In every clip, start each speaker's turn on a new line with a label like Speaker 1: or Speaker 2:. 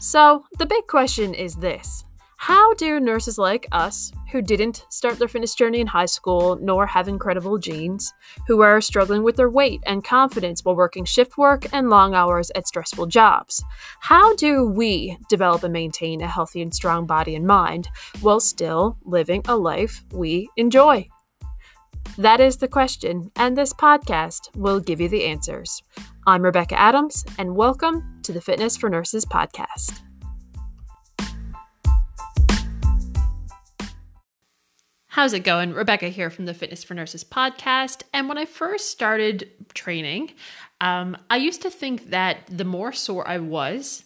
Speaker 1: So, the big question is this How do nurses like us, who didn't start their fitness journey in high school nor have incredible genes, who are struggling with their weight and confidence while working shift work and long hours at stressful jobs, how do we develop and maintain a healthy and strong body and mind while still living a life we enjoy? That is the question, and this podcast will give you the answers. I'm Rebecca Adams, and welcome to the Fitness for Nurses podcast. How's it going? Rebecca here from the Fitness for Nurses podcast. And when I first started training, um, I used to think that the more sore I was,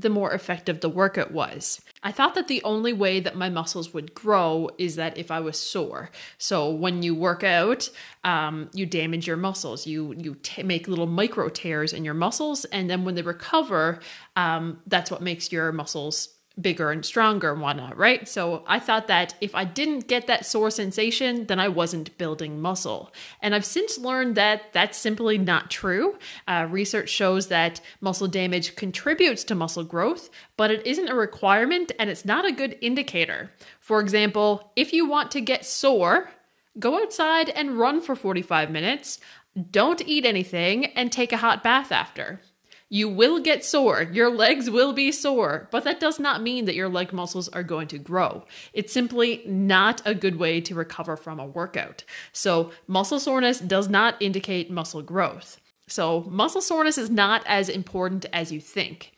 Speaker 1: the more effective the workout was. I thought that the only way that my muscles would grow is that if I was sore. So when you work out, um, you damage your muscles. You you t- make little micro tears in your muscles, and then when they recover, um, that's what makes your muscles bigger and stronger and whatnot, right? So I thought that if I didn't get that sore sensation, then I wasn't building muscle. And I've since learned that that's simply not true. Uh, research shows that muscle damage contributes to muscle growth, but it isn't a requirement and it's not a good indicator. For example, if you want to get sore, go outside and run for 45 minutes. Don't eat anything and take a hot bath after. You will get sore. Your legs will be sore, but that does not mean that your leg muscles are going to grow. It's simply not a good way to recover from a workout. So, muscle soreness does not indicate muscle growth. So, muscle soreness is not as important as you think.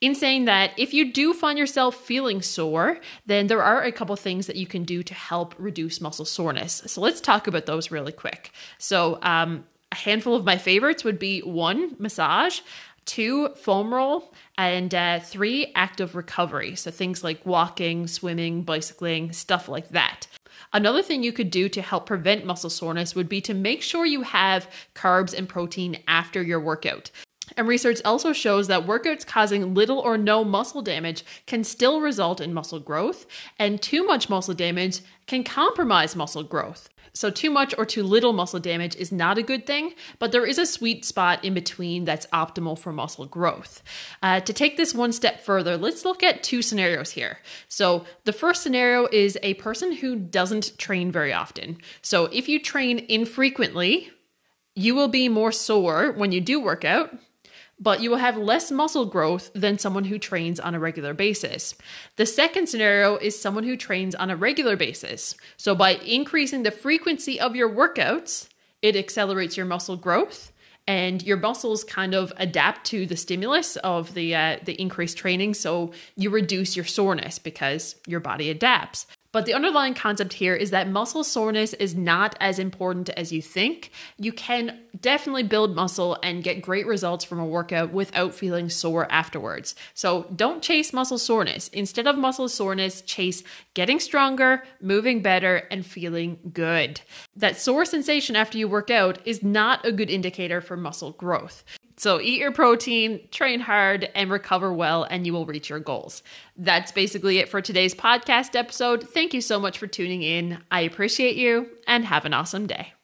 Speaker 1: In saying that, if you do find yourself feeling sore, then there are a couple things that you can do to help reduce muscle soreness. So let's talk about those really quick. So, um, a handful of my favorites would be one, massage two foam roll, and uh, three active recovery. So things like walking, swimming, bicycling, stuff like that. Another thing you could do to help prevent muscle soreness would be to make sure you have carbs and protein after your workout. And research also shows that workouts causing little or no muscle damage can still result in muscle growth, and too much muscle damage can compromise muscle growth. So, too much or too little muscle damage is not a good thing, but there is a sweet spot in between that's optimal for muscle growth. Uh, to take this one step further, let's look at two scenarios here. So, the first scenario is a person who doesn't train very often. So, if you train infrequently, you will be more sore when you do work out but you will have less muscle growth than someone who trains on a regular basis. The second scenario is someone who trains on a regular basis. So, by increasing the frequency of your workouts, it accelerates your muscle growth and your muscles kind of adapt to the stimulus of the uh, the increased training so you reduce your soreness because your body adapts but the underlying concept here is that muscle soreness is not as important as you think. You can definitely build muscle and get great results from a workout without feeling sore afterwards. So don't chase muscle soreness. Instead of muscle soreness, chase getting stronger, moving better, and feeling good. That sore sensation after you work out is not a good indicator for muscle growth. So eat your protein, train hard, and recover well, and you will reach your goals. That's basically it for today's podcast episode. Thank you so much for tuning in. I appreciate you, and have an awesome day.